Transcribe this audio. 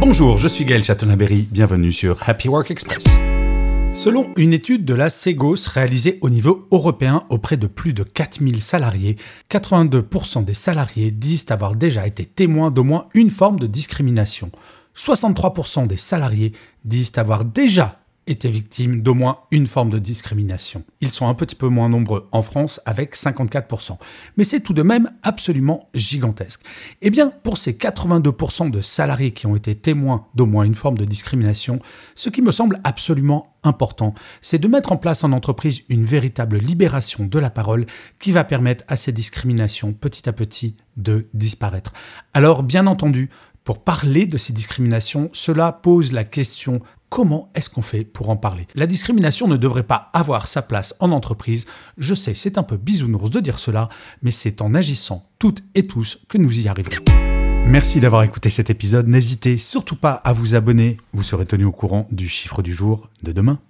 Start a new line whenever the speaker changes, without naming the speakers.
Bonjour, je suis Gaël Chatonaberry, bienvenue sur Happy Work Express. Selon une étude de la Segos réalisée au niveau européen auprès de plus de 4000 salariés, 82% des salariés disent avoir déjà été témoins d'au moins une forme de discrimination. 63% des salariés disent avoir déjà été victimes d'au moins une forme de discrimination. Ils sont un petit peu moins nombreux en France avec 54%. Mais c'est tout de même absolument gigantesque. Eh bien, pour ces 82% de salariés qui ont été témoins d'au moins une forme de discrimination, ce qui me semble absolument important, c'est de mettre en place en entreprise une véritable libération de la parole qui va permettre à ces discriminations petit à petit de disparaître. Alors, bien entendu, pour parler de ces discriminations, cela pose la question Comment est-ce qu'on fait pour en parler? La discrimination ne devrait pas avoir sa place en entreprise. Je sais, c'est un peu bisounours de dire cela, mais c'est en agissant toutes et tous que nous y arriverons. Merci d'avoir écouté cet épisode. N'hésitez surtout pas à vous abonner. Vous serez tenu au courant du chiffre du jour de demain.